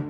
you.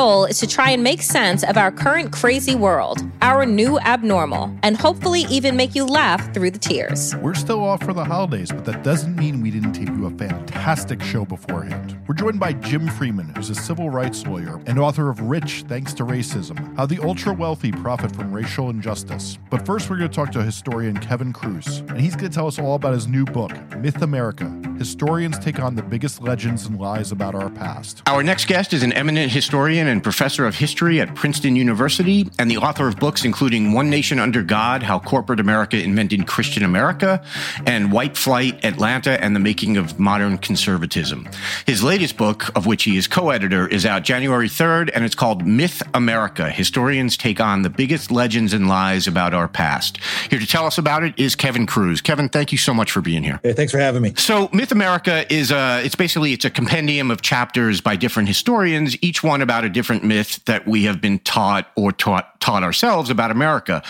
is to try and make sense of our current crazy world, our new abnormal, and hopefully even make you laugh through the tears. We're still off for the holidays, but that doesn't mean we didn't take you a fantastic show beforehand. We're joined by Jim Freeman, who's a civil rights lawyer and author of Rich Thanks to Racism How the Ultra Wealthy Profit from Racial Injustice. But first, we're going to talk to historian Kevin Kruse, and he's going to tell us all about his new book, Myth America Historians Take on the Biggest Legends and Lies About Our Past. Our next guest is an eminent historian and professor of history at Princeton University and the author of books including One Nation Under God How Corporate America Invented Christian America and White Flight, Atlanta, and the Making of Modern Conservatism. His latest book, of which he is co editor, is out January 3rd, and it's called Myth America Historians Take on the Biggest Legends and Lies About Our Past. Here to tell us about it is Kevin Kruse. Kevin, thank you so much for being here. Hey, thanks for having me. So, Myth America is a, it's basically, it's a compendium of chapters by different historians, each one about a different myth that we have been taught or taught, taught ourselves about America.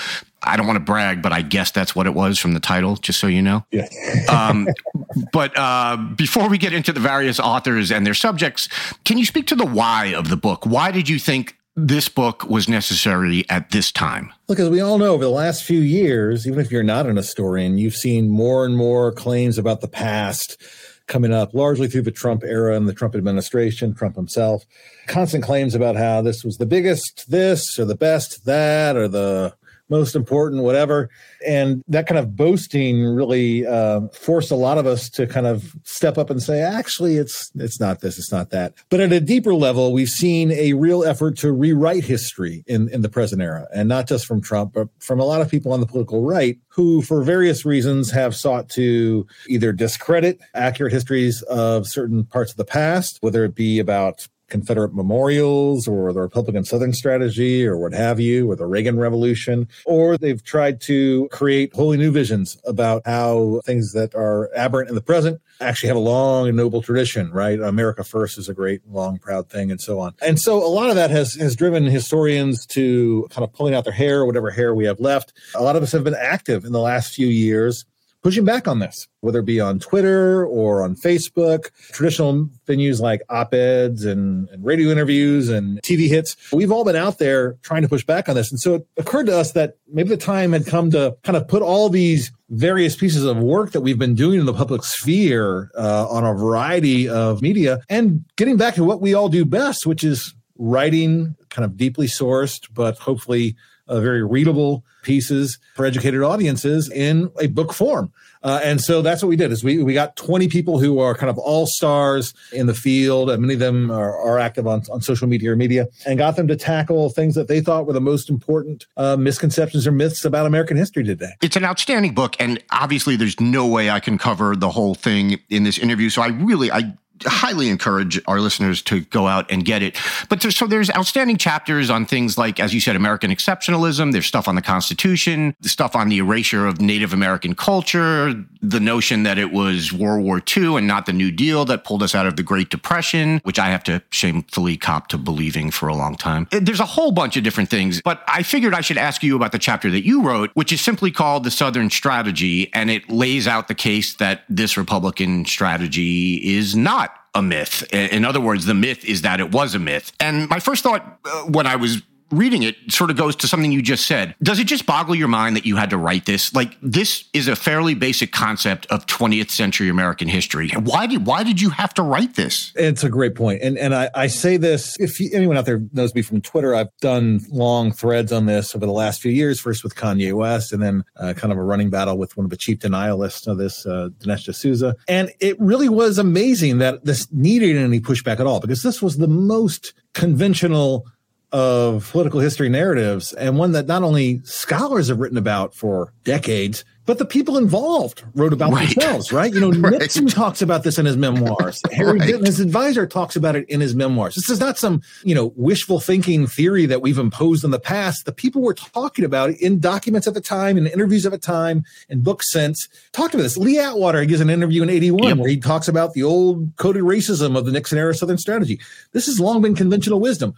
I don't want to brag, but I guess that's what it was from the title, just so you know. Yeah. um, but uh, before we get into the various authors and their subjects, can you speak to the why of the book? Why did you think this book was necessary at this time? Look, as we all know, over the last few years, even if you're not an historian, you've seen more and more claims about the past coming up, largely through the Trump era and the Trump administration, Trump himself. Constant claims about how this was the biggest this or the best that or the most important, whatever. And that kind of boasting really uh, forced a lot of us to kind of step up and say, actually, it's it's not this, it's not that. But at a deeper level, we've seen a real effort to rewrite history in, in the present era, and not just from Trump, but from a lot of people on the political right who, for various reasons, have sought to either discredit accurate histories of certain parts of the past, whether it be about Confederate memorials or the Republican Southern strategy or what have you, or the Reagan Revolution, or they've tried to create wholly new visions about how things that are aberrant in the present actually have a long and noble tradition, right? America first is a great, long, proud thing, and so on. And so a lot of that has, has driven historians to kind of pulling out their hair, whatever hair we have left. A lot of us have been active in the last few years pushing back on this, whether it be on Twitter or on Facebook, traditional venues like op eds and, and, radio interviews and TV hits. We've all been out there trying to push back on this. And so it occurred to us that maybe the time had come to kind of put all these various pieces of work that we've been doing in the public sphere uh, on a variety of media and getting back to what we all do best, which is writing kind of deeply sourced, but hopefully uh, very readable pieces for educated audiences in a book form. Uh, and so that's what we did is we, we got 20 people who are kind of all stars in the field. And many of them are, are active on, on social media or media and got them to tackle things that they thought were the most important uh, misconceptions or myths about American history today. It's an outstanding book. And obviously there's no way I can cover the whole thing in this interview. So I really, I highly encourage our listeners to go out and get it. But there's, so there's outstanding chapters on things like, as you said, American exceptionalism. There's stuff on the Constitution, the stuff on the erasure of Native American culture, the notion that it was World War II and not the New Deal that pulled us out of the Great Depression, which I have to shamefully cop to believing for a long time. There's a whole bunch of different things, but I figured I should ask you about the chapter that you wrote, which is simply called The Southern Strategy, and it lays out the case that this Republican strategy is not a myth. In other words, the myth is that it was a myth. And my first thought uh, when I was reading it sort of goes to something you just said. Does it just boggle your mind that you had to write this? Like this is a fairly basic concept of 20th century American history. Why did why did you have to write this? It's a great point. And and I, I say this if you, anyone out there knows me from Twitter, I've done long threads on this over the last few years, first with Kanye West and then uh, kind of a running battle with one of the chief denialists of this, uh, Dinesh D'Souza. And it really was amazing that this needed any pushback at all because this was the most conventional of political history narratives and one that not only scholars have written about for decades, but the people involved wrote about right. themselves, right? You know, right. Nixon talks about this in his memoirs. Harry right. his advisor, talks about it in his memoirs. This is not some, you know, wishful thinking theory that we've imposed in the past. The people were talking about it in documents at the time, in interviews at the time, in books since. Talked about this. Lee Atwater gives an interview in 81 yep. where he talks about the old coded racism of the Nixon era Southern strategy. This has long been conventional wisdom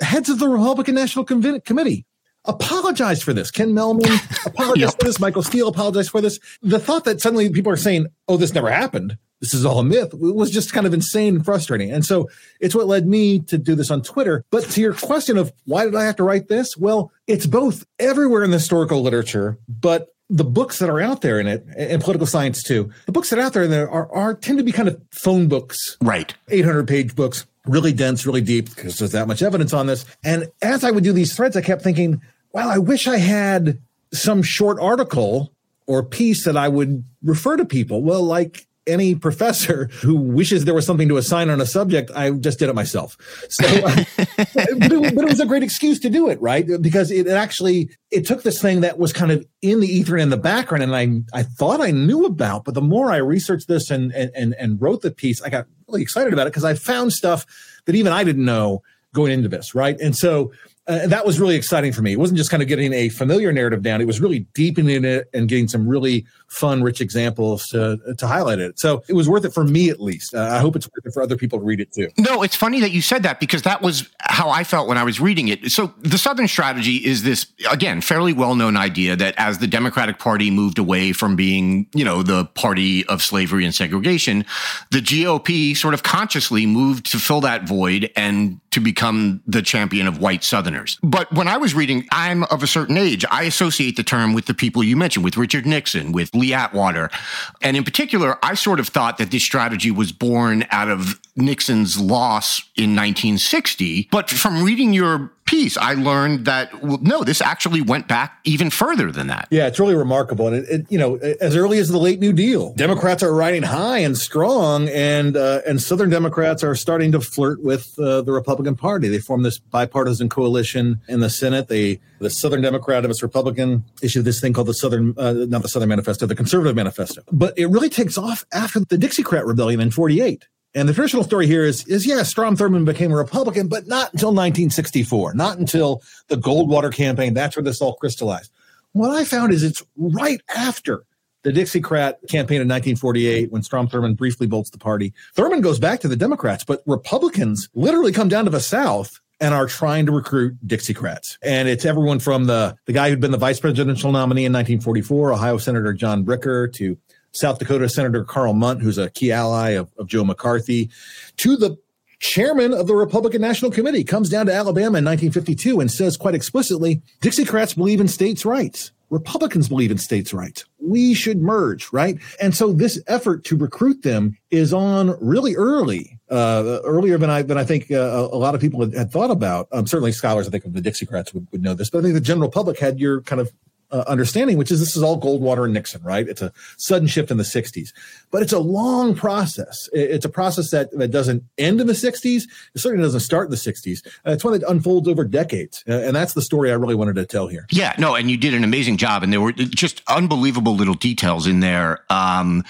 heads of the Republican National Committee apologized for this. Ken Mehlman apologized yep. for this. Michael Steele apologized for this. The thought that suddenly people are saying, oh, this never happened. This is all a myth was just kind of insane and frustrating. And so it's what led me to do this on Twitter. But to your question of why did I have to write this? Well, it's both everywhere in the historical literature, but the books that are out there in it and political science too the books that are out there there are, are tend to be kind of phone books right 800 page books really dense, really deep because there's that much evidence on this. And as I would do these threads, I kept thinking, well, I wish I had some short article or piece that I would refer to people. Well, like any professor who wishes there was something to assign on a subject, I just did it myself. So, uh, but, it, but, it, was a great excuse to do it, right? Because it actually it took this thing that was kind of in the ether and in the background, and I I thought I knew about, but the more I researched this and and and wrote the piece, I got really excited about it because I found stuff that even I didn't know going into this, right? And so uh, that was really exciting for me. It wasn't just kind of getting a familiar narrative down; it was really deepening it and getting some really fun, rich examples to to highlight it. So it was worth it for me, at least. Uh, I hope it's worth it for other people to read it too. No, it's funny that you said that because that was how I felt when I was reading it. So the Southern strategy is this again fairly well known idea that as the Democratic Party moved away from being, you know, the party of slavery and segregation, the GOP sort of consciously moved to fill that void and to become the champion of white Southerners. But when I was reading, I'm of a certain age. I associate the term with the people you mentioned, with Richard Nixon, with Lee Atwater. And in particular, I sort of thought that this strategy was born out of Nixon's loss in 1960. But from reading your piece, I learned that well, no, this actually went back even further than that. Yeah, it's really remarkable, and it, it, you know, as early as the late New Deal, Democrats are riding high and strong, and uh, and Southern Democrats are starting to flirt with uh, the Republican Party. They formed this bipartisan coalition in the Senate. They the Southern Democrat and Republican issued this thing called the Southern, uh, not the Southern Manifesto, the Conservative Manifesto. But it really takes off after the Dixiecrat Rebellion in '48. And the traditional story here is, is yeah, Strom Thurmond became a Republican, but not until 1964, not until the Goldwater campaign. That's where this all crystallized. What I found is it's right after the Dixiecrat campaign in 1948 when Strom Thurmond briefly bolts the party. Thurmond goes back to the Democrats, but Republicans literally come down to the South and are trying to recruit Dixiecrats. And it's everyone from the, the guy who'd been the vice presidential nominee in 1944, Ohio Senator John Bricker, to South Dakota Senator Karl Mundt, who's a key ally of, of Joe McCarthy, to the chairman of the Republican National Committee, comes down to Alabama in 1952 and says quite explicitly Dixiecrats believe in states' rights. Republicans believe in states' rights. We should merge, right? And so this effort to recruit them is on really early, uh, earlier than I than I think uh, a lot of people had, had thought about. Um, certainly, scholars I think of the Dixiecrats would, would know this, but I think the general public had your kind of uh, understanding, which is this is all Goldwater and Nixon, right? It's a sudden shift in the 60s, but it's a long process. It's a process that, that doesn't end in the 60s. It certainly doesn't start in the 60s. Uh, it's one that unfolds over decades. Uh, and that's the story I really wanted to tell here. Yeah, no, and you did an amazing job. And there were just unbelievable little details in there. Um,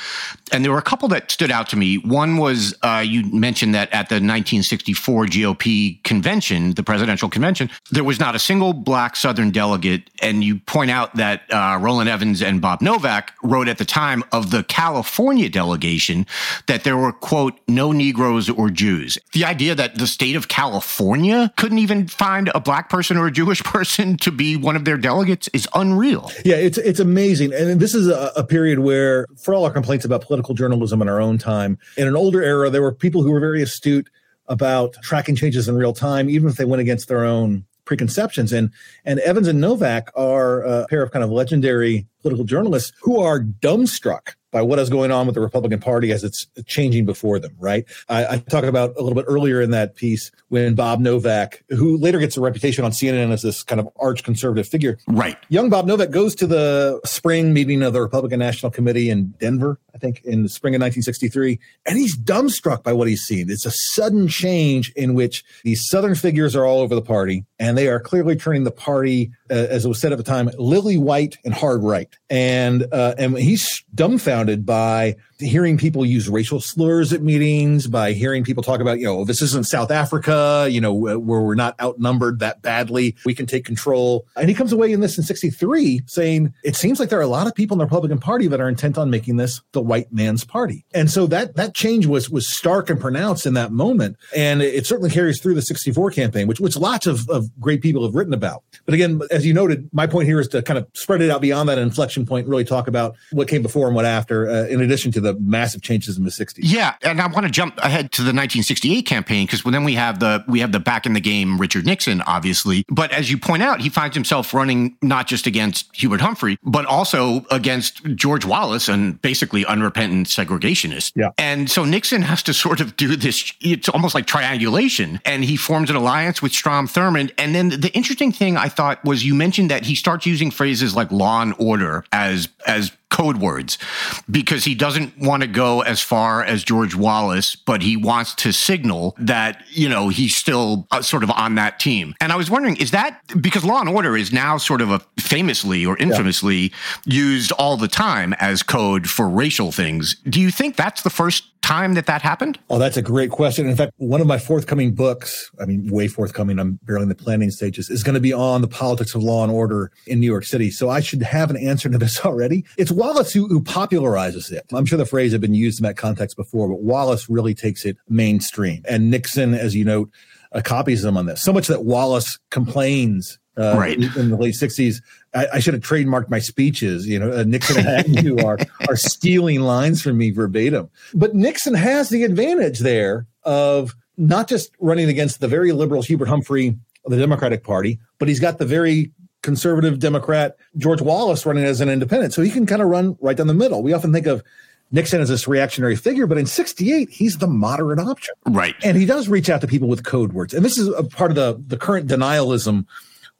and there were a couple that stood out to me. One was uh, you mentioned that at the 1964 GOP convention, the presidential convention, there was not a single black Southern delegate. And you point out out that uh, Rowland Evans and Bob Novak wrote at the time of the California delegation that there were, quote, no Negroes or Jews. The idea that the state of California couldn't even find a black person or a Jewish person to be one of their delegates is unreal. Yeah, it's, it's amazing. And this is a, a period where, for all our complaints about political journalism in our own time, in an older era, there were people who were very astute about tracking changes in real time, even if they went against their own preconceptions. And and Evans and Novak are a pair of kind of legendary political journalists who are dumbstruck by what is going on with the Republican Party as it's changing before them, right? I, I talked about a little bit earlier in that piece when Bob Novak, who later gets a reputation on CNN as this kind of arch conservative figure. Right. Young Bob Novak goes to the spring meeting of the Republican National Committee in Denver, I think, in the spring of 1963, and he's dumbstruck by what he's seen. It's a sudden change in which these Southern figures are all over the party, and they are clearly turning the party, uh, as it was said at the time, lily white and hard right. And uh, and he's dumbfounded by hearing people use racial slurs at meetings, by hearing people talk about, you know, this isn't South Africa, you know, where we're not outnumbered that badly, we can take control. And he comes away in this in 63 saying, it seems like there are a lot of people in the Republican Party that are intent on making this the white man's party. And so that that change was was stark and pronounced in that moment. And it certainly carries through the 64 campaign, which which lots of, of great people have written about. But again, as you noted, my point here is to kind of spread it out beyond that inflection point, really talk about what came before and what after, uh, in addition to the massive changes in the 60s. Yeah, and I want to jump ahead to the 1968 campaign because then we have the we have the back in the game Richard Nixon, obviously. But as you point out, he finds himself running not just against Hubert Humphrey, but also against George Wallace and basically unrepentant segregationist. Yeah. And so Nixon has to sort of do this. It's almost like triangulation, and he forms an alliance with Strom Thurmond. And then the interesting thing I thought was you mentioned that he starts using phrases like law and order as as code words because he doesn't want to go as far as George Wallace, but he wants to signal that, you know, he's still uh, sort of on that team. And I was wondering, is that because Law and Order is now sort of a famously or infamously yeah. used all the time as code for racial things? Do you think that's the first time that that happened? Oh, that's a great question. In fact, one of my forthcoming books, I mean, way forthcoming, I'm barely in the planning stages, is going to be on the politics of law and order in New York City. So I should have an answer to this already. It's Wallace who, who popularizes it. I'm sure the phrase had been used in that context before, but Wallace really takes it mainstream. And Nixon, as you note, uh, copies him on this. So much that Wallace complains uh, right. in the late 60s. I, I, should have trademarked my speeches. You know, uh, Nixon and Agnew are, are stealing lines from me verbatim. But Nixon has the advantage there of not just running against the very liberal Hubert Humphrey of the Democratic Party, but he's got the very conservative Democrat George Wallace running as an independent. So he can kind of run right down the middle. We often think of Nixon as this reactionary figure, but in 68, he's the moderate option. Right. And he does reach out to people with code words. And this is a part of the, the current denialism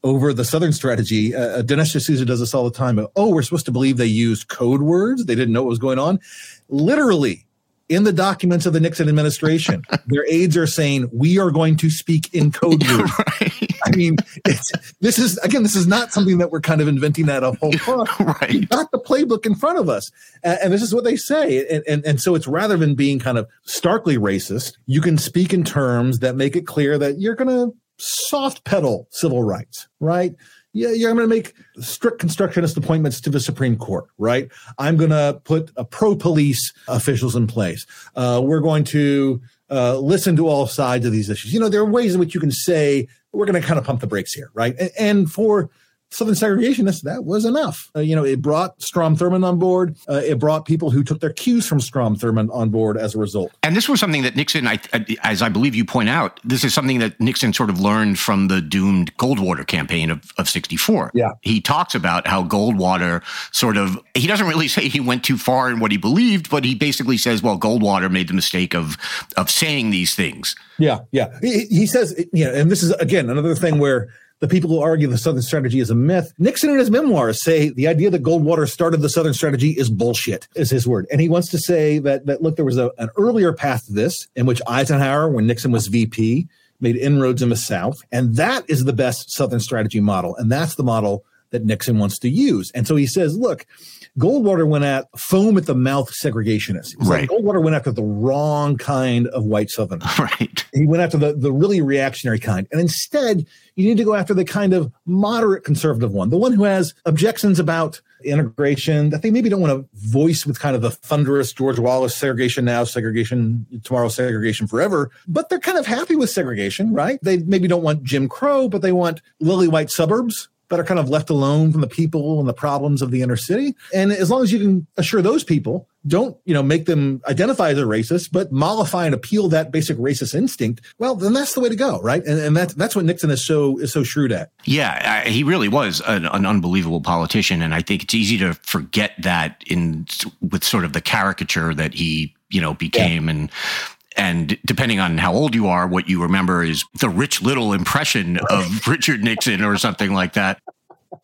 over the Southern strategy. Uh, Dinesh D'Souza does this all the time. Oh, we're supposed to believe they used code words. They didn't know what was going on. Literally, in the documents of the Nixon administration, their aides are saying, we are going to speak in code words. right. I mean, this is, again, this is not something that we're kind of inventing out of whole cloth. right. We've got the playbook in front of us. And, and this is what they say. And, and, and so it's rather than being kind of starkly racist, you can speak in terms that make it clear that you're going to soft pedal civil rights, right? Yeah, yeah, I'm going to make strict constructionist appointments to the Supreme Court, right? I'm going to put pro police officials in place. Uh, we're going to uh, listen to all sides of these issues. You know, there are ways in which you can say we're going to kind of pump the brakes here, right? and, and for Southern segregationists, that was enough. Uh, you know, it brought Strom Thurmond on board. Uh, it brought people who took their cues from Strom Thurmond on board as a result. And this was something that Nixon, I, as I believe you point out, this is something that Nixon sort of learned from the doomed Goldwater campaign of, of 64. Yeah. He talks about how Goldwater sort of, he doesn't really say he went too far in what he believed, but he basically says, well, Goldwater made the mistake of, of saying these things. Yeah. Yeah. He, he says, you know, and this is, again, another thing where, the people who argue the Southern strategy is a myth. Nixon in his memoirs say the idea that Goldwater started the Southern strategy is bullshit, is his word. And he wants to say that, that look, there was a, an earlier path to this in which Eisenhower, when Nixon was VP, made inroads in the South. And that is the best Southern strategy model. And that's the model that Nixon wants to use. And so he says, look, Goldwater went at foam at the mouth segregationists. Right. Like Goldwater went after the wrong kind of white Southerner. Right. He went after the, the really reactionary kind. And instead, you need to go after the kind of moderate conservative one, the one who has objections about integration that they maybe don't want to voice with kind of the thunderous George Wallace segregation now, segregation tomorrow, segregation forever. But they're kind of happy with segregation, right? They maybe don't want Jim Crow, but they want lily white suburbs but are kind of left alone from the people and the problems of the inner city. And as long as you can assure those people, don't, you know, make them identify as a racist, but mollify and appeal that basic racist instinct, well, then that's the way to go, right? And, and that's, that's what Nixon is so, is so shrewd at. Yeah, he really was an, an, unbelievable politician. And I think it's easy to forget that in, with sort of the caricature that he, you know, became. Yeah. And, and depending on how old you are, what you remember is the Rich Little impression of Richard Nixon or something like that.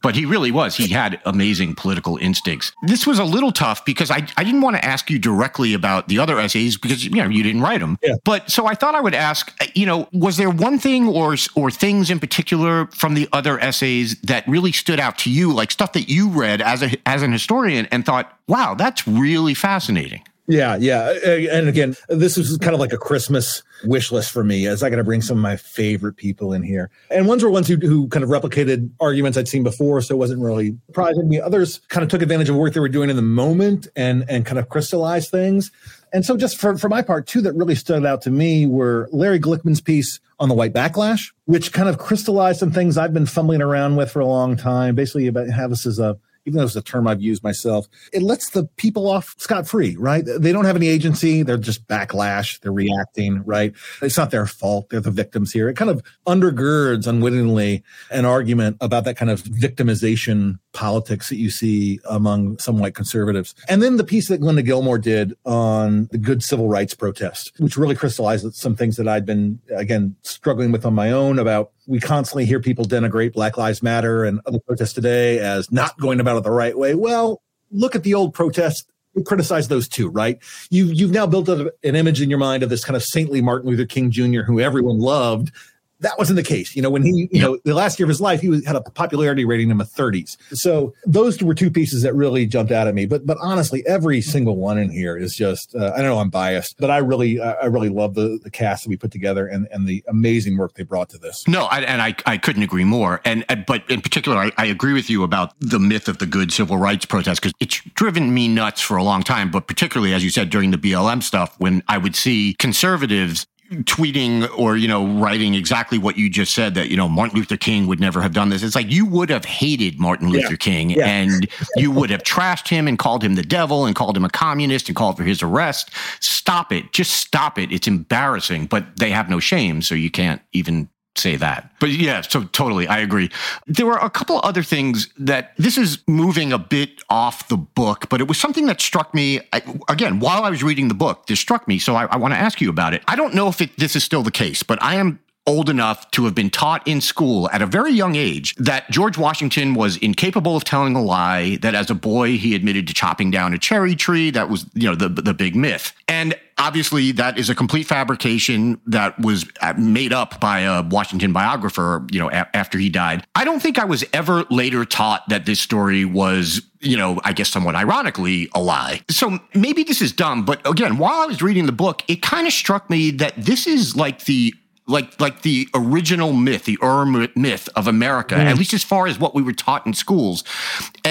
But he really was. He had amazing political instincts. This was a little tough because I, I didn't want to ask you directly about the other essays because you know you didn't write them. Yeah. But so I thought I would ask, you know, was there one thing or or things in particular from the other essays that really stood out to you, like stuff that you read as a as an historian and thought, wow, that's really fascinating? Yeah, yeah. And again, this is kind of like a Christmas wish list for me as I got to bring some of my favorite people in here. And ones were ones who, who kind of replicated arguments I'd seen before, so it wasn't really surprising me. Others kind of took advantage of work they were doing in the moment and and kind of crystallized things. And so just for, for my part, two that really stood out to me were Larry Glickman's piece on the white backlash, which kind of crystallized some things I've been fumbling around with for a long time, basically about how this is a even though it's a term I've used myself, it lets the people off scot free, right? They don't have any agency. They're just backlash. They're reacting, right? It's not their fault. They're the victims here. It kind of undergirds unwittingly an argument about that kind of victimization politics that you see among some white conservatives. And then the piece that Glenda Gilmore did on the good civil rights protest, which really crystallized some things that I'd been, again, struggling with on my own about we constantly hear people denigrate Black Lives Matter and other protests today as not going about it the right way. Well, look at the old protests. We criticize those too, right? You you've now built up an image in your mind of this kind of saintly Martin Luther King Jr. who everyone loved, that wasn't the case. You know, when he, you know, the last year of his life, he was, had a popularity rating in the 30s. So those were two pieces that really jumped out at me. But but honestly, every single one in here is just uh, I know I'm biased, but I really I really love the the cast that we put together and and the amazing work they brought to this. No, I, and I I couldn't agree more. And, and but in particular, I, I agree with you about the myth of the good civil rights protest because it's driven me nuts for a long time. But particularly as you said during the BLM stuff, when I would see conservatives tweeting or you know writing exactly what you just said that you know Martin Luther King would never have done this. It's like you would have hated Martin Luther yeah. King yeah. and you would have trashed him and called him the devil and called him a communist and called for his arrest. Stop it. Just stop it. It's embarrassing, but they have no shame, so you can't even say that. But yeah, so totally, I agree. There were a couple other things that this is moving a bit off the book, but it was something that struck me again while I was reading the book. This struck me, so I, I want to ask you about it. I don't know if it, this is still the case, but I am old enough to have been taught in school at a very young age that George Washington was incapable of telling a lie, that as a boy he admitted to chopping down a cherry tree. That was, you know, the, the big myth. And obviously that is a complete fabrication that was uh, made up by a Washington biographer, you know, a- after he died. I don't think I was ever later taught that this story was you know, I guess somewhat ironically, a lie. So maybe this is dumb, but again, while I was reading the book, it kind of struck me that this is like the like like the original myth, the Ur myth of America, mm. at least as far as what we were taught in schools.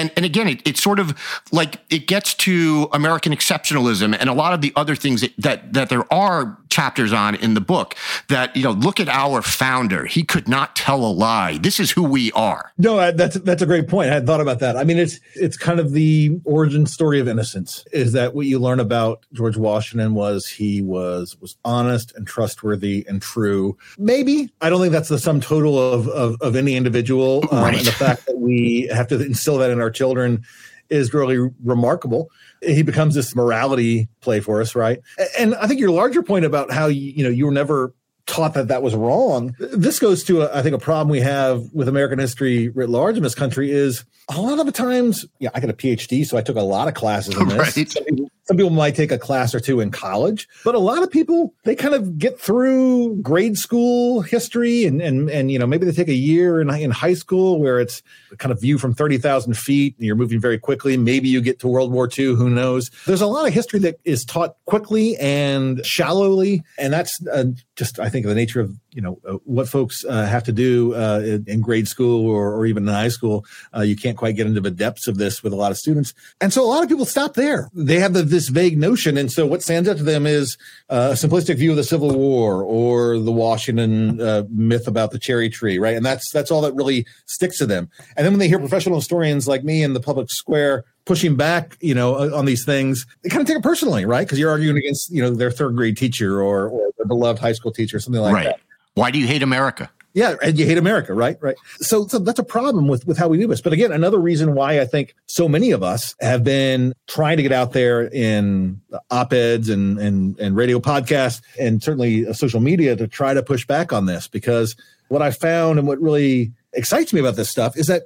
And and again, it, it's sort of like it gets to American exceptionalism and a lot of the other things that, that that there are chapters on in the book. That you know, look at our founder; he could not tell a lie. This is who we are. No, that's that's a great point. I had thought about that. I mean, it's it's kind of the origin story of innocence. Is that what you learn about George Washington? Was he was was honest and trustworthy and true Maybe I don't think that's the sum total of of, of any individual, um, right. and the fact that we have to instill that in our children is really remarkable. He becomes this morality play for us, right? And I think your larger point about how you, know you were never taught that that was wrong. This goes to, a, I think, a problem we have with American history writ large in this country is a lot of the times, yeah, I got a PhD, so I took a lot of classes in this. Right. Some, people, some people might take a class or two in college, but a lot of people they kind of get through grade school history and and and you know maybe they take a year in in high school where it's kind of view from thirty thousand feet and you're moving very quickly. Maybe you get to World War II. Who knows? There's a lot of history that is taught quickly and shallowly, and that's uh, just I think of the nature of you know uh, what folks uh, have to do uh, in, in, grade school or, or, even in high school, uh, you can't quite get into the depths of this with a lot of students, and so a lot of people stop there. They have the, this vague notion, and so what stands out to them is uh, a simplistic view of the Civil War or the Washington uh, myth about the cherry tree, right? And that's that's all that really sticks to them. And then when they hear professional historians like me in the public square pushing back, you know, on these things, they kind of take it personally, right? Because you're arguing mm-hmm. against, you know, their third grade teacher or, or their beloved high school teacher, something like right. that. Why do you hate America? Yeah, and you hate America, right? Right. So, so that's a problem with with how we do this. But again, another reason why I think so many of us have been trying to get out there in op-eds and and and radio podcasts and certainly uh, social media to try to push back on this because what I found and what really excites me about this stuff is that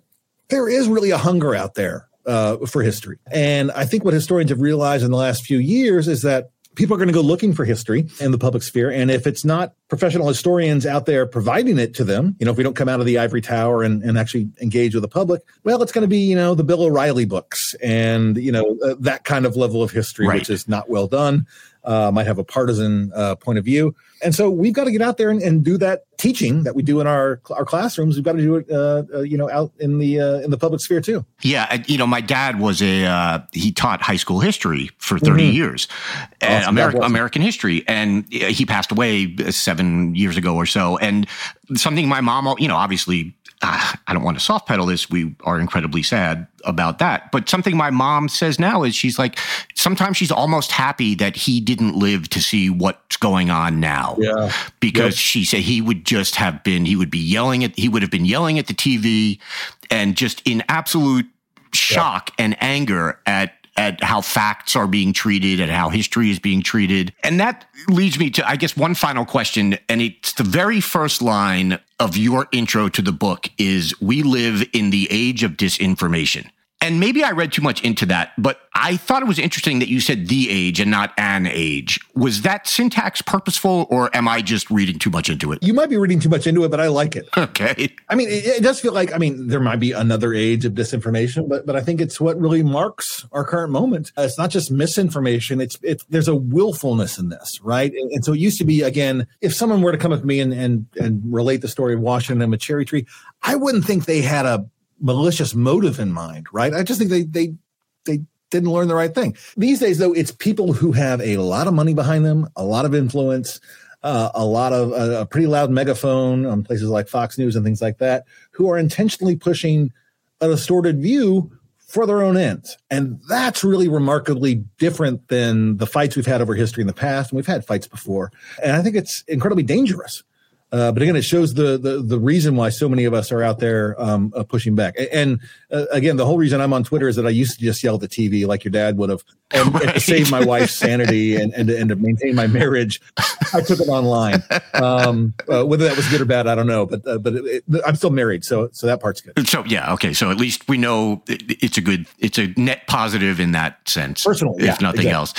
there is really a hunger out there uh, for history. And I think what historians have realized in the last few years is that people are going to go looking for history in the public sphere. And if it's not professional historians out there providing it to them, you know, if we don't come out of the ivory tower and, and actually engage with the public, well, it's going to be, you know, the Bill O'Reilly books and, you know, uh, that kind of level of history, right. which is not well done uh, might have a partisan uh, point of view. And so we've got to get out there and, and, do that teaching that we do in our our classrooms. We've got to do it, uh, uh you know, out in the uh, in the public sphere too. Yeah, you know, my dad was a uh, he taught high school history for 30 mm-hmm. years, awesome. American American history, and he passed away seven years ago or so. And something my mom, you know, obviously uh, I don't want to soft pedal this. We are incredibly sad about that. But something my mom says now is she's like, sometimes she's almost happy that he didn't live to see what's going on now. Yeah. Because yep. she said he would just have been, he would be yelling at, he would have been yelling at the TV and just in absolute shock yep. and anger at at how facts are being treated and how history is being treated. And that leads me to, I guess, one final question. And it's the very first line of your intro to the book is We live in the age of disinformation. And maybe I read too much into that, but I thought it was interesting that you said the age and not an age. Was that syntax purposeful or am I just reading too much into it? You might be reading too much into it, but I like it. Okay. I mean, it, it does feel like, I mean, there might be another age of disinformation, but, but I think it's what really marks our current moment. Uh, it's not just misinformation. It's, it's, there's a willfulness in this, right? And, and, so it used to be, again, if someone were to come up to me and, and, and relate the story of Washington and a cherry tree, I wouldn't think they had a malicious motive in mind, right? I just think they, they, they, didn't learn the right thing. These days, though, it's people who have a lot of money behind them, a lot of influence, uh, a lot of a pretty loud megaphone on places like Fox News and things like that, who are intentionally pushing a distorted view for their own ends. And that's really remarkably different than the fights we've had over history in the past. And we've had fights before. And I think it's incredibly dangerous uh, but again, it shows the, the, the reason why so many of us are out there um, uh, pushing back. And uh, again, the whole reason I'm on Twitter is that I used to just yell at the TV like your dad would have, and, right. and to save my wife's sanity and and to, and to maintain my marriage, I took it online. Um, uh, whether that was good or bad, I don't know. But uh, but it, it, I'm still married, so so that part's good. So yeah, okay. So at least we know it's a good, it's a net positive in that sense, personal, if yeah, nothing exactly. else.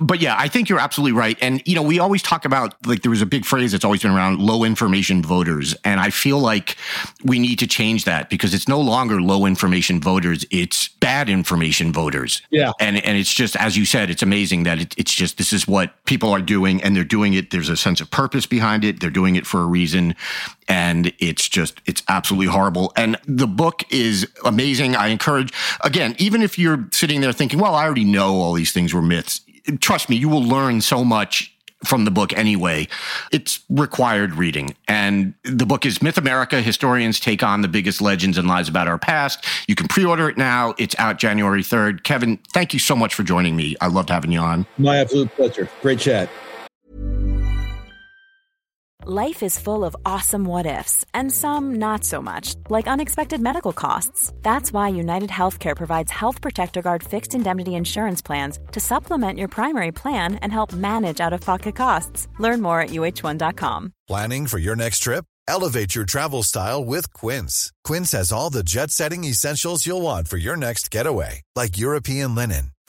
But yeah, I think you're absolutely right. And you know, we always talk about like there was a big phrase that's always been around low information voters. And I feel like we need to change that because it's no longer low information voters, it's bad information voters. Yeah. And and it's just as you said, it's amazing that it, it's just this is what people are doing and they're doing it. There's a sense of purpose behind it. They're doing it for a reason. And it's just it's absolutely horrible. And the book is amazing. I encourage again, even if you're sitting there thinking, well, I already know all these things were myths. Trust me, you will learn so much from the book anyway. It's required reading. And the book is Myth America Historians Take on the Biggest Legends and Lies About Our Past. You can pre order it now. It's out January 3rd. Kevin, thank you so much for joining me. I loved having you on. My absolute pleasure. Great chat. Life is full of awesome what ifs, and some not so much, like unexpected medical costs. That's why United Healthcare provides Health Protector Guard fixed indemnity insurance plans to supplement your primary plan and help manage out of pocket costs. Learn more at uhone.com. Planning for your next trip? Elevate your travel style with Quince. Quince has all the jet setting essentials you'll want for your next getaway, like European linen,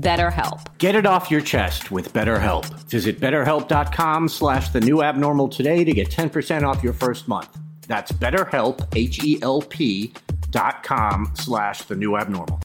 BetterHelp. Get it off your chest with BetterHelp. Visit betterhelp.com slash the new abnormal today to get 10% off your first month. That's betterhelp, H-E-L-P dot com slash the new abnormal.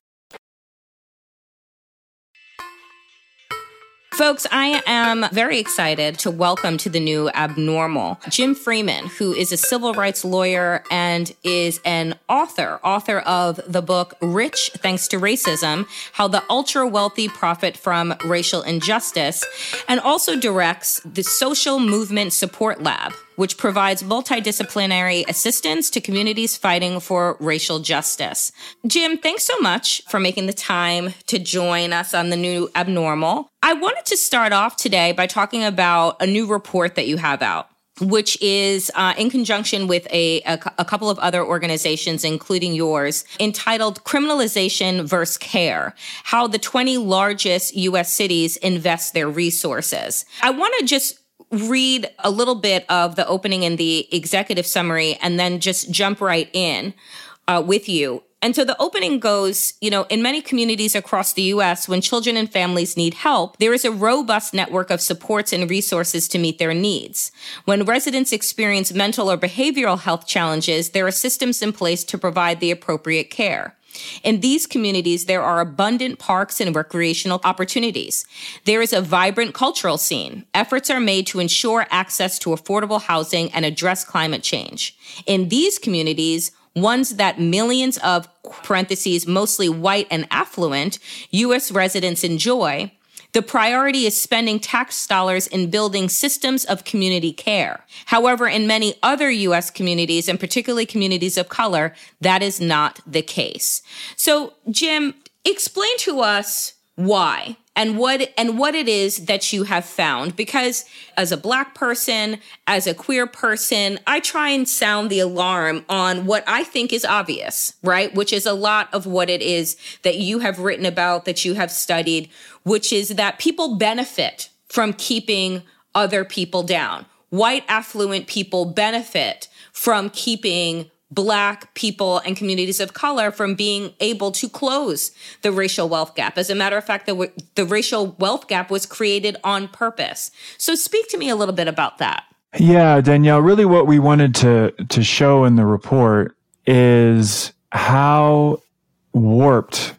Folks, I am very excited to welcome to the new abnormal Jim Freeman, who is a civil rights lawyer and is an author, author of the book Rich Thanks to Racism How the Ultra Wealthy Profit from Racial Injustice, and also directs the Social Movement Support Lab, which provides multidisciplinary assistance to communities fighting for racial justice. Jim, thanks so much for making the time to join us on the new abnormal. I wanted to start off today by talking about a new report that you have out which is uh, in conjunction with a, a, a, couple of other organizations, including yours, entitled Criminalization versus Care How the 20 Largest U.S. Cities Invest Their Resources. I want to just read a little bit of the opening and the executive summary and then just jump right in uh, with you. And so the opening goes, you know, in many communities across the US, when children and families need help, there is a robust network of supports and resources to meet their needs. When residents experience mental or behavioral health challenges, there are systems in place to provide the appropriate care. In these communities, there are abundant parks and recreational opportunities. There is a vibrant cultural scene. Efforts are made to ensure access to affordable housing and address climate change. In these communities, ones that millions of parentheses, mostly white and affluent U.S. residents enjoy, the priority is spending tax dollars in building systems of community care. However, in many other U.S. communities, and particularly communities of color, that is not the case. So, Jim, explain to us why and what and what it is that you have found. Because as a black person as a queer person i try and sound the alarm on what i think is obvious right? Which is a lot of what it is that you have written about that you have studied which is that people benefit from keeping other people down. White affluent people benefit from keeping Black people and communities of color from being able to close the racial wealth gap. As a matter of fact, the, the racial wealth gap was created on purpose. So, speak to me a little bit about that. Yeah, Danielle, really what we wanted to, to show in the report is how warped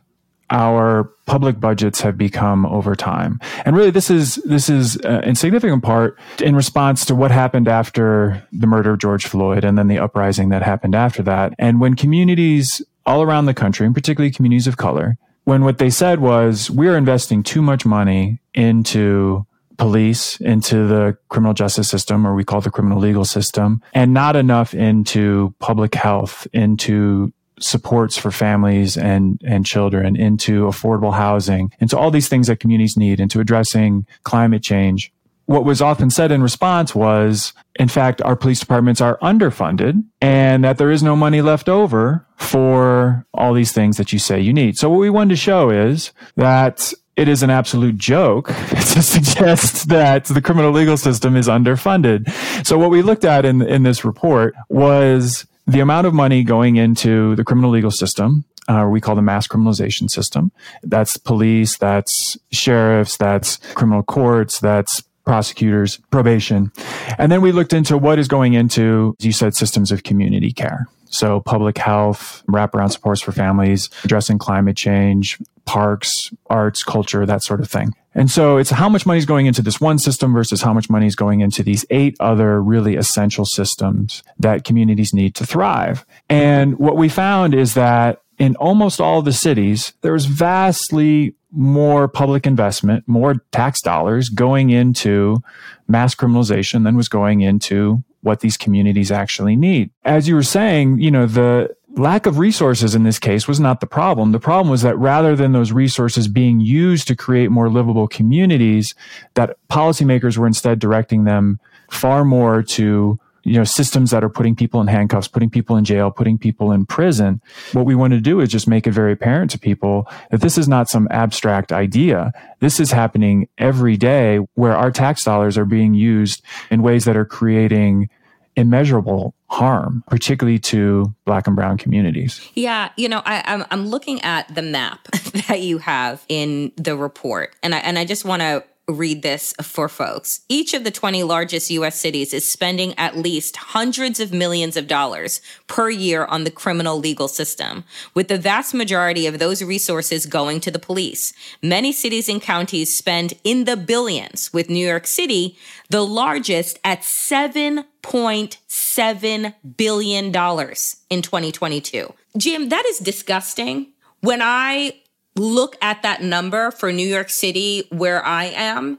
our public budgets have become over time. And really, this is this is uh, in significant part in response to what happened after the murder of George Floyd and then the uprising that happened after that. And when communities all around the country, and particularly communities of color, when what they said was, we're investing too much money into police, into the criminal justice system, or we call the criminal legal system, and not enough into public health, into supports for families and, and children, into affordable housing, into all these things that communities need, into addressing climate change. What was often said in response was, in fact, our police departments are underfunded and that there is no money left over for all these things that you say you need. So what we wanted to show is that it is an absolute joke to suggest that the criminal legal system is underfunded. So what we looked at in, in this report was the amount of money going into the criminal legal system, uh, we call the mass criminalization system. That's police, that's sheriffs, that's criminal courts, that's prosecutors, probation. And then we looked into what is going into, you said, systems of community care. So public health, wraparound supports for families, addressing climate change, parks, arts, culture, that sort of thing. And so it's how much money is going into this one system versus how much money is going into these eight other really essential systems that communities need to thrive. And what we found is that in almost all the cities, there was vastly more public investment, more tax dollars going into mass criminalization than was going into what these communities actually need. As you were saying, you know, the lack of resources in this case was not the problem. The problem was that rather than those resources being used to create more livable communities, that policymakers were instead directing them far more to you know systems that are putting people in handcuffs putting people in jail putting people in prison what we want to do is just make it very apparent to people that this is not some abstract idea this is happening every day where our tax dollars are being used in ways that are creating immeasurable harm, particularly to black and brown communities. Yeah, you know, I, am I'm, I'm looking at the map that you have in the report, and I and I just want to read this for folks. Each of the 20 largest US cities is spending at least hundreds of millions of dollars per year on the criminal legal system, with the vast majority of those resources going to the police. Many cities and counties spend in the billions, with New York City the largest at 7.7 billion dollars in 2022. Jim, that is disgusting. When I look at that number for New York City, where I am,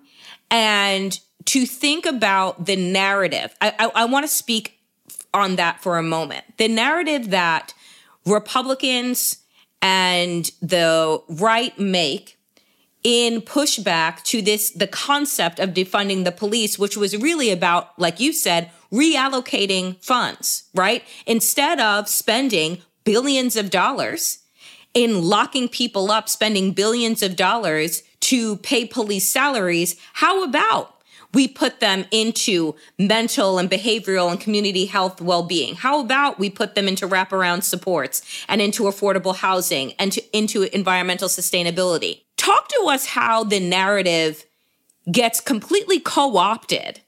and to think about the narrative. I, I, I want to speak on that for a moment. The narrative that Republicans and the right make in pushback to this the concept of defunding the police which was really about like you said reallocating funds right instead of spending billions of dollars in locking people up, spending billions of dollars to pay police salaries. How about we put them into mental and behavioral and community health well-being? How about we put them into wraparound supports and into affordable housing and to, into environmental sustainability? Talk to us how the narrative gets completely co-opted,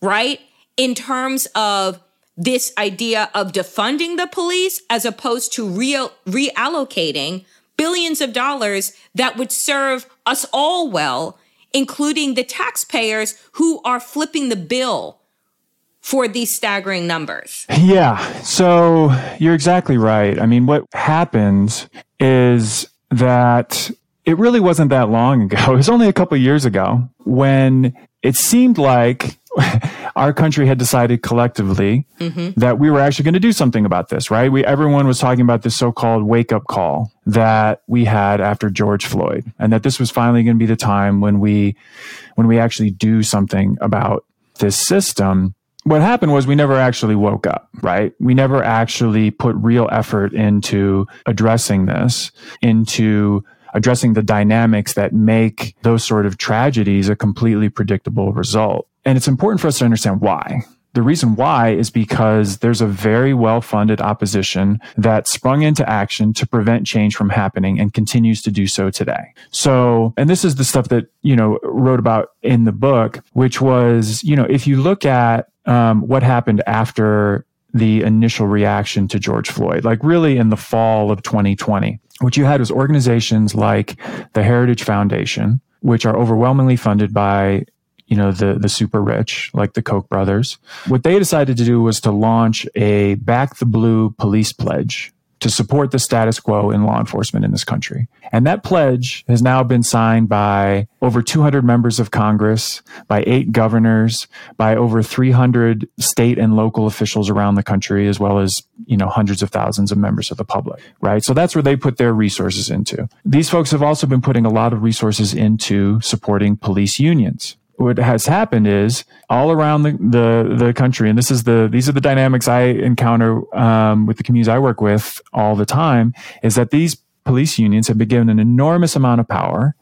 right? In terms of this idea of defunding the police as opposed to real reallocating billions of dollars that would serve us all well, including the taxpayers who are flipping the bill for these staggering numbers. Yeah. So you're exactly right. I mean, what happens is that it really wasn't that long ago. It was only a couple years ago when it seemed like our country had decided collectively mm-hmm. that we were actually going to do something about this, right? We, everyone was talking about this so-called wake up call that we had after George Floyd and that this was finally going to be the time when we, when we actually do something about this system. What happened was we never actually woke up, right? We never actually put real effort into addressing this, into addressing the dynamics that make those sort of tragedies a completely predictable result. And it's important for us to understand why. The reason why is because there's a very well funded opposition that sprung into action to prevent change from happening and continues to do so today. So, and this is the stuff that, you know, wrote about in the book, which was, you know, if you look at um, what happened after the initial reaction to George Floyd, like really in the fall of 2020, what you had was organizations like the Heritage Foundation, which are overwhelmingly funded by you know the the super rich like the koch brothers what they decided to do was to launch a back the blue police pledge to support the status quo in law enforcement in this country. And that pledge has now been signed by over 200 members of Congress, by eight governors, by over 300 state and local officials around the country, as well as, you know, hundreds of thousands of members of the public, right? So that's where they put their resources into. These folks have also been putting a lot of resources into supporting police unions what has happened is all around the, the, the country, and this is the these are the dynamics I encounter um, with the communities I work with all the time, is that these police unions have been given an enormous amount of power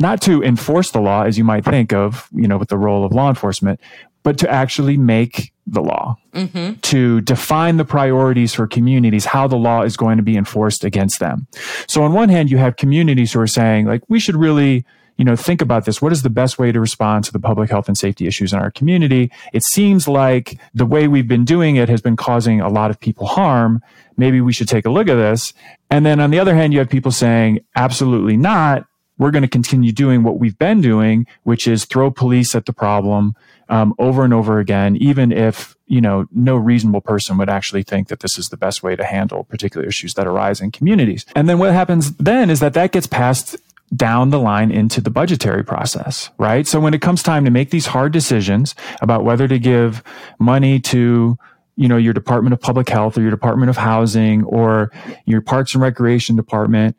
not to enforce the law as you might think of, you know, with the role of law enforcement, but to actually make the law, mm-hmm. to define the priorities for communities, how the law is going to be enforced against them. So on one hand, you have communities who are saying like, we should really, you know, think about this. What is the best way to respond to the public health and safety issues in our community? It seems like the way we've been doing it has been causing a lot of people harm. Maybe we should take a look at this. And then on the other hand, you have people saying, absolutely not. We're going to continue doing what we've been doing, which is throw police at the problem um, over and over again, even if you know no reasonable person would actually think that this is the best way to handle particular issues that arise in communities. And then what happens then is that that gets passed down the line into the budgetary process, right? So when it comes time to make these hard decisions about whether to give money to you know, your Department of Public Health or your Department of Housing or your Parks and Recreation Department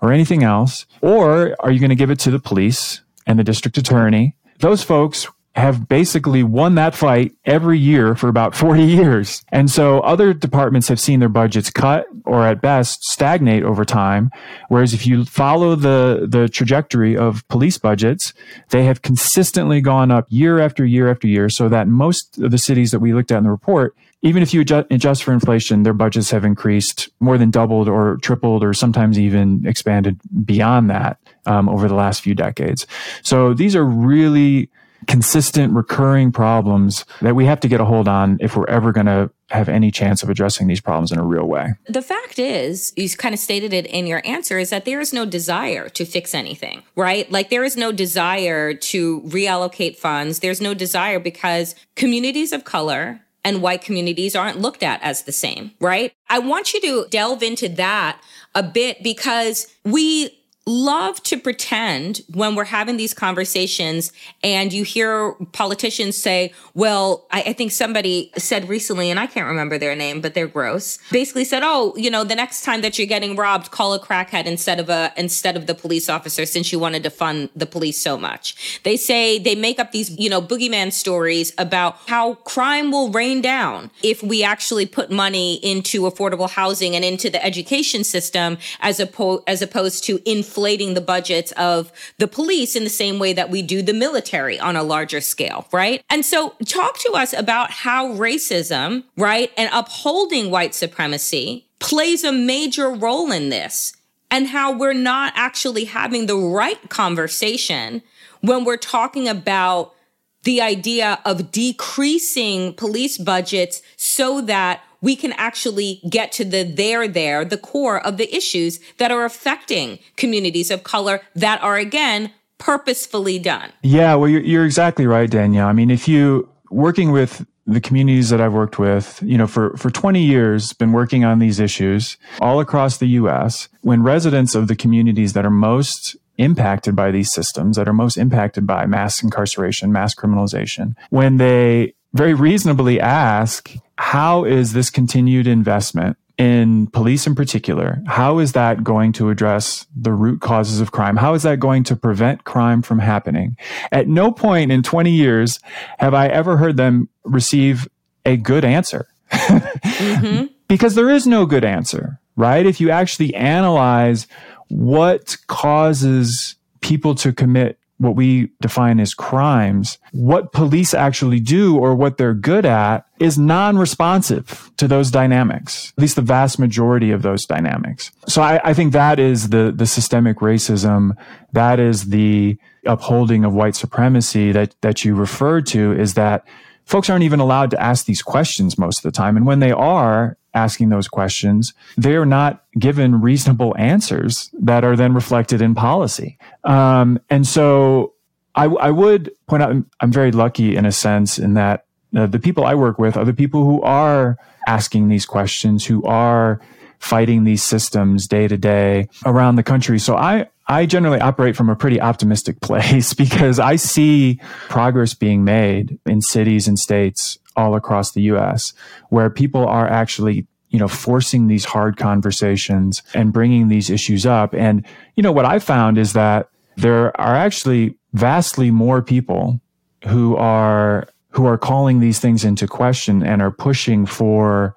or anything else? Or are you going to give it to the police and the district attorney? Those folks have basically won that fight every year for about 40 years. And so other departments have seen their budgets cut or at best stagnate over time. Whereas if you follow the, the trajectory of police budgets, they have consistently gone up year after year after year so that most of the cities that we looked at in the report, even if you adjust, adjust for inflation, their budgets have increased more than doubled or tripled or sometimes even expanded beyond that um, over the last few decades. So these are really consistent recurring problems that we have to get a hold on if we're ever going to have any chance of addressing these problems in a real way. The fact is, you kind of stated it in your answer, is that there is no desire to fix anything, right? Like there is no desire to reallocate funds. There's no desire because communities of color and white communities aren't looked at as the same, right? I want you to delve into that a bit because we love to pretend when we're having these conversations and you hear politicians say, well, I, I, think somebody said recently, and I can't remember their name, but they're gross, basically said, oh, you know, the next time that you're getting robbed, call a crackhead instead of a, instead of the police officer since you wanted to fund the police so much. They say they make up these, you know, boogeyman stories about how crime will rain down if we actually put money into affordable housing and into the education system as opposed, as opposed to in inflating the budgets of the police in the same way that we do the military on a larger scale, right? And so talk to us about how racism, right, and upholding white supremacy plays a major role in this and how we're not actually having the right conversation when we're talking about the idea of decreasing police budgets so that we can actually get to the there there, the core of the issues that are affecting communities of color that are again purposefully done. Yeah, well, you're, you're exactly right, Danielle. I mean, if you working with the communities that I've worked with, you know, for, for 20 years, been working on these issues all across the U.S. When residents of the communities that are most impacted by these systems, that are most impacted by mass incarceration, mass criminalization, when they very reasonably ask, how is this continued investment in police in particular, how is that going to address the root causes of crime? How is that going to prevent crime from happening? At no point in 20 years have I ever heard them receive a good answer. mm-hmm. Because there is no good answer, right? If you actually analyze what causes people to commit what we define as crimes, what police actually do or what they're good at is non-responsive to those dynamics, at least the vast majority of those dynamics. So I, I think that is the, the systemic racism. That is the upholding of white supremacy that, that you referred to is that folks aren't even allowed to ask these questions most of the time. And when they are, asking those questions, they're not given reasonable answers that are then reflected in policy. Um, and so I, I, would point out, I'm, very lucky in a sense in that uh, the people I work with are the people who are asking these questions, who are fighting these systems day to day around the country. So I, I generally operate from a pretty optimistic place because I see progress being made in cities and states all across the US where people are actually you know, forcing these hard conversations and bringing these issues up. And, you know, what I found is that there are actually vastly more people who are, who are calling these things into question and are pushing for,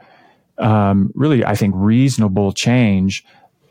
um, really, I think, reasonable change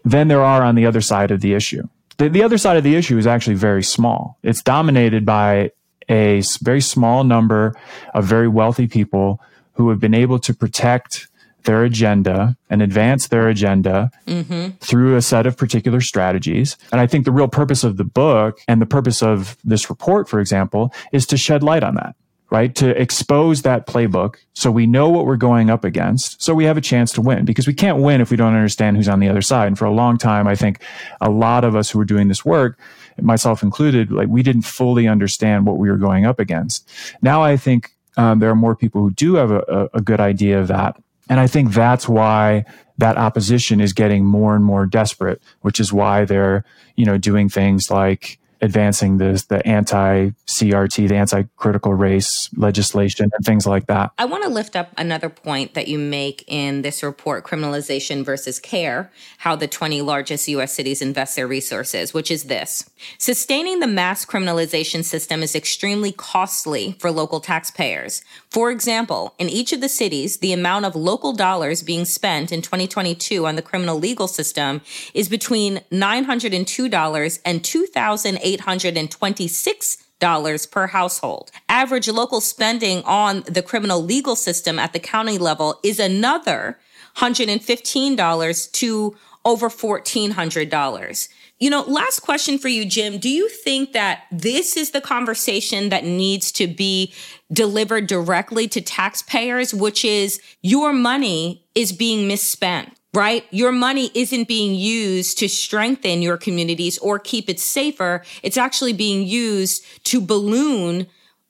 than there are on the other side of the issue. The, the other side of the issue is actually very small. It's dominated by a very small number of very wealthy people who have been able to protect their agenda and advance their agenda mm-hmm. through a set of particular strategies. And I think the real purpose of the book and the purpose of this report, for example, is to shed light on that right? To expose that playbook so we know what we're going up against. So we have a chance to win because we can't win if we don't understand who's on the other side. And for a long time, I think a lot of us who were doing this work, myself included, like we didn't fully understand what we were going up against. Now I think um, there are more people who do have a, a good idea of that. And I think that's why that opposition is getting more and more desperate, which is why they're, you know, doing things like advancing this the anti CRT, the anti critical race legislation and things like that. I want to lift up another point that you make in this report, criminalization versus care, how the 20 largest US cities invest their resources, which is this. Sustaining the mass criminalization system is extremely costly for local taxpayers. For example, in each of the cities, the amount of local dollars being spent in 2022 on the criminal legal system is between $902 and 2008 $826 per household. Average local spending on the criminal legal system at the county level is another $115 to over $1,400. You know, last question for you, Jim. Do you think that this is the conversation that needs to be delivered directly to taxpayers, which is your money is being misspent? right? Your money isn't being used to strengthen your communities or keep it safer. It's actually being used to balloon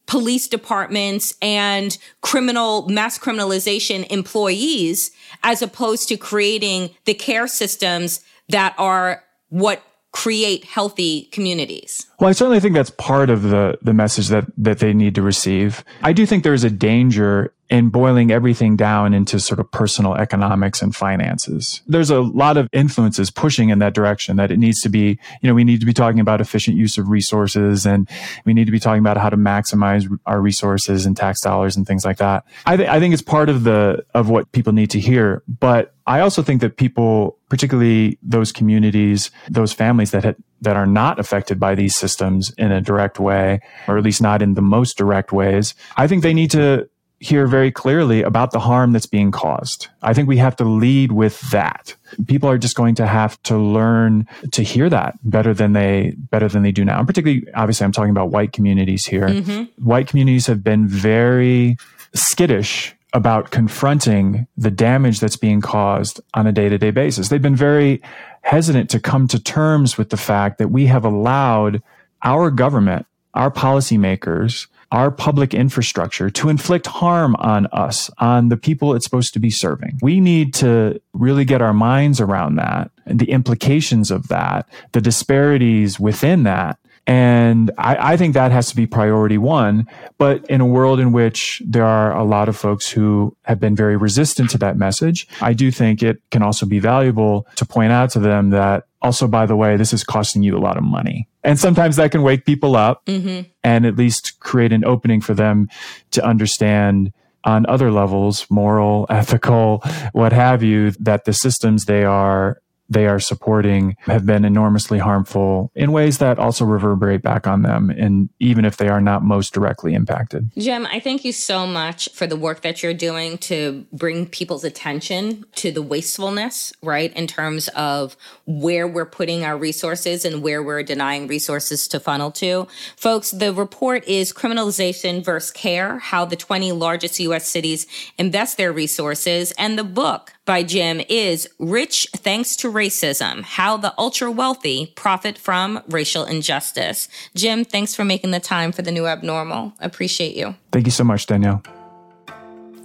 police departments and criminal mass criminalization employees as opposed to creating the care systems that are what create healthy communities. Well, I certainly think that's part of the the message that that they need to receive. I do think there's a danger in boiling everything down into sort of personal economics and finances. There's a lot of influences pushing in that direction that it needs to be, you know, we need to be talking about efficient use of resources and we need to be talking about how to maximize our resources and tax dollars and things like that. I, th- I think it's part of the, of what people need to hear. But I also think that people, particularly those communities, those families that that are not affected by these systems in a direct way, or at least not in the most direct ways, I think they need to hear very clearly about the harm that's being caused. I think we have to lead with that. People are just going to have to learn to hear that better than they better than they do now. And particularly, obviously, I'm talking about white communities here. Mm-hmm. White communities have been very skittish about confronting the damage that's being caused on a day to day basis. They've been very hesitant to come to terms with the fact that we have allowed our government, our policymakers, our public infrastructure to inflict harm on us, on the people it's supposed to be serving. We need to really get our minds around that and the implications of that, the disparities within that. And I, I, think that has to be priority one. But in a world in which there are a lot of folks who have been very resistant to that message, I do think it can also be valuable to point out to them that also, by the way, this is costing you a lot of money. And sometimes that can wake people up mm-hmm. and at least create an opening for them to understand on other levels, moral, ethical, what have you, that the systems they are they are supporting have been enormously harmful in ways that also reverberate back on them and even if they are not most directly impacted. Jim, I thank you so much for the work that you're doing to bring people's attention to the wastefulness, right, in terms of where we're putting our resources and where we're denying resources to funnel to. Folks, the report is Criminalization versus Care, how the 20 largest US cities invest their resources and the book by Jim is Rich Thanks to Racism How the Ultra Wealthy Profit from Racial Injustice. Jim, thanks for making the time for the new abnormal. Appreciate you. Thank you so much, Danielle.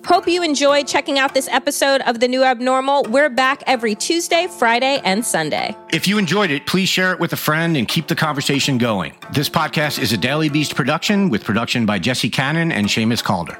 Hope you enjoyed checking out this episode of The New Abnormal. We're back every Tuesday, Friday, and Sunday. If you enjoyed it, please share it with a friend and keep the conversation going. This podcast is a Daily Beast production with production by Jesse Cannon and Seamus Calder.